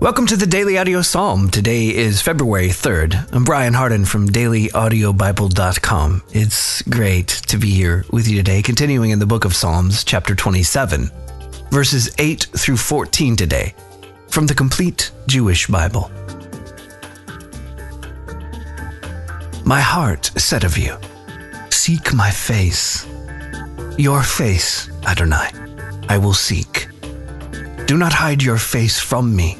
Welcome to the Daily Audio Psalm. Today is February 3rd. I'm Brian Hardin from dailyaudiobible.com. It's great to be here with you today, continuing in the book of Psalms, chapter 27, verses 8 through 14 today, from the complete Jewish Bible. My heart said of you, Seek my face. Your face, Adonai, I will seek. Do not hide your face from me.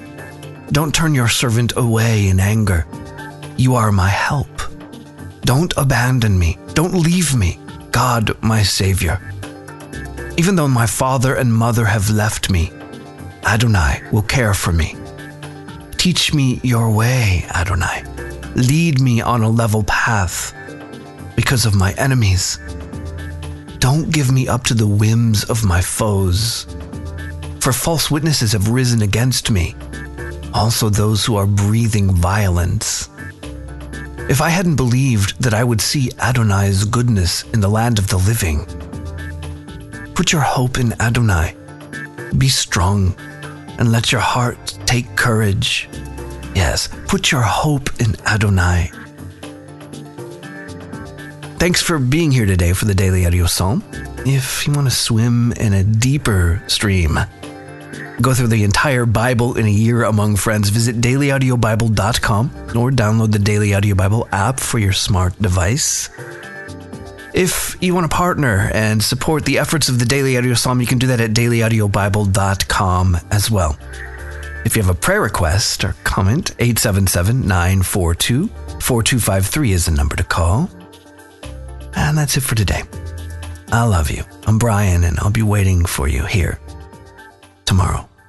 Don't turn your servant away in anger. You are my help. Don't abandon me. Don't leave me, God, my Savior. Even though my father and mother have left me, Adonai will care for me. Teach me your way, Adonai. Lead me on a level path because of my enemies. Don't give me up to the whims of my foes. For false witnesses have risen against me also those who are breathing violence. If I hadn't believed that I would see Adonai's goodness in the land of the living, put your hope in Adonai. Be strong and let your heart take courage. Yes, put your hope in Adonai. Thanks for being here today for the Daily Audio Psalm. If you want to swim in a deeper stream, Go through the entire Bible in a year among friends. Visit dailyaudiobible.com or download the Daily Audio Bible app for your smart device. If you want to partner and support the efforts of the Daily Audio Psalm, you can do that at dailyaudiobible.com as well. If you have a prayer request or comment, 877 942 4253 is the number to call. And that's it for today. I love you. I'm Brian, and I'll be waiting for you here tomorrow.